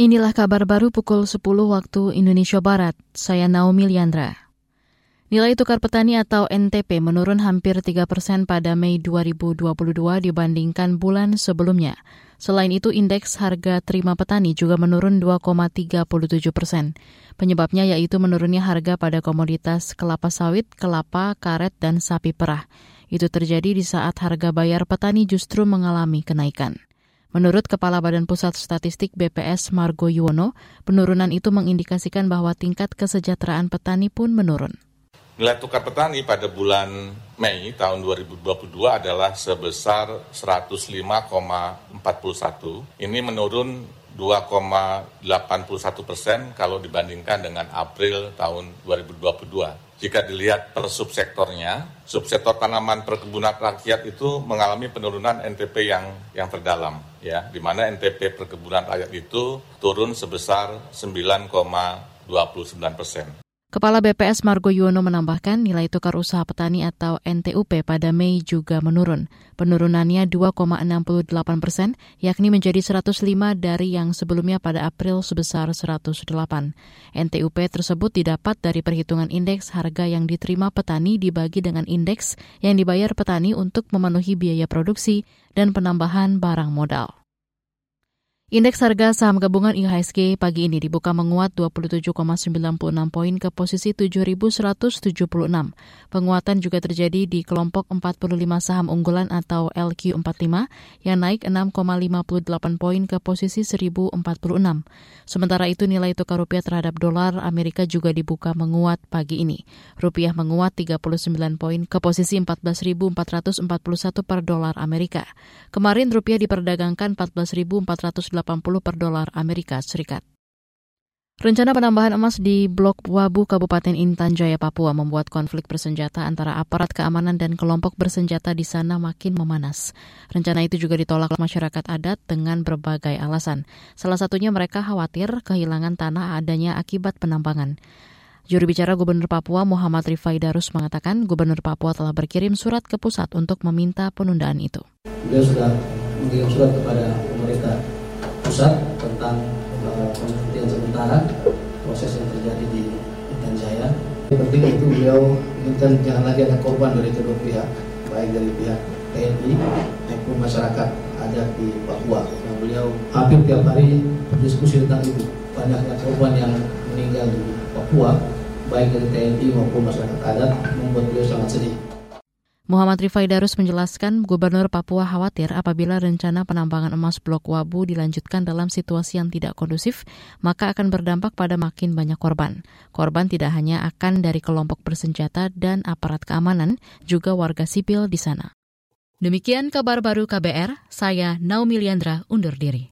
Inilah kabar baru pukul 10 waktu Indonesia Barat. Saya Naomi Liandra. Nilai tukar petani atau NTP menurun hampir 3 persen pada Mei 2022 dibandingkan bulan sebelumnya. Selain itu, indeks harga terima petani juga menurun 2,37 persen. Penyebabnya yaitu menurunnya harga pada komoditas kelapa sawit, kelapa, karet, dan sapi perah. Itu terjadi di saat harga bayar petani justru mengalami kenaikan. Menurut Kepala Badan Pusat Statistik BPS Margo Yuwono, penurunan itu mengindikasikan bahwa tingkat kesejahteraan petani pun menurun. Nilai tukar petani pada bulan Mei tahun 2022 adalah sebesar 105,41. Ini menurun 2,81 persen kalau dibandingkan dengan April tahun 2022 jika dilihat per subsektornya, subsektor tanaman perkebunan rakyat itu mengalami penurunan NTP yang yang terdalam, ya, di mana NTP perkebunan rakyat itu turun sebesar 9,29 persen. Kepala BPS Margo Yuwono menambahkan nilai tukar usaha petani atau NTUP pada Mei juga menurun. Penurunannya 2,68 persen, yakni menjadi 105 dari yang sebelumnya pada April sebesar 108. NTUP tersebut didapat dari perhitungan indeks harga yang diterima petani dibagi dengan indeks yang dibayar petani untuk memenuhi biaya produksi dan penambahan barang modal. Indeks harga saham gabungan IHSG pagi ini dibuka menguat 27,96 poin ke posisi 7.176. Penguatan juga terjadi di kelompok 45 saham unggulan atau LQ45 yang naik 6,58 poin ke posisi 1.046. Sementara itu nilai tukar rupiah terhadap dolar Amerika juga dibuka menguat pagi ini. Rupiah menguat 39 poin ke posisi 14.441 per dolar Amerika. Kemarin rupiah diperdagangkan 14.480 per dolar Amerika Serikat. Rencana penambahan emas di Blok Wabu Kabupaten Intan Jaya, Papua membuat konflik bersenjata antara aparat keamanan dan kelompok bersenjata di sana makin memanas. Rencana itu juga ditolak masyarakat adat dengan berbagai alasan. Salah satunya mereka khawatir kehilangan tanah adanya akibat penambangan. Juru bicara Gubernur Papua Muhammad Rifai Darus mengatakan Gubernur Papua telah berkirim surat ke pusat untuk meminta penundaan itu. Dia sudah mengirim surat kepada pemerintah pusat tentang uh, penghentian sementara proses yang terjadi di Intan Jaya. Yang penting itu beliau inginkan jangan lagi ada korban dari kedua pihak, baik dari pihak TNI maupun masyarakat ada di Papua. Yang beliau hampir tiap hari berdiskusi tentang itu. Banyaknya korban yang meninggal di Papua, baik dari TNI maupun masyarakat adat, membuat beliau sangat sedih. Muhammad Rifai Darus menjelaskan Gubernur Papua khawatir apabila rencana penambangan emas Blok Wabu dilanjutkan dalam situasi yang tidak kondusif, maka akan berdampak pada makin banyak korban. Korban tidak hanya akan dari kelompok bersenjata dan aparat keamanan, juga warga sipil di sana. Demikian kabar baru KBR, saya Naomi Liandra undur diri.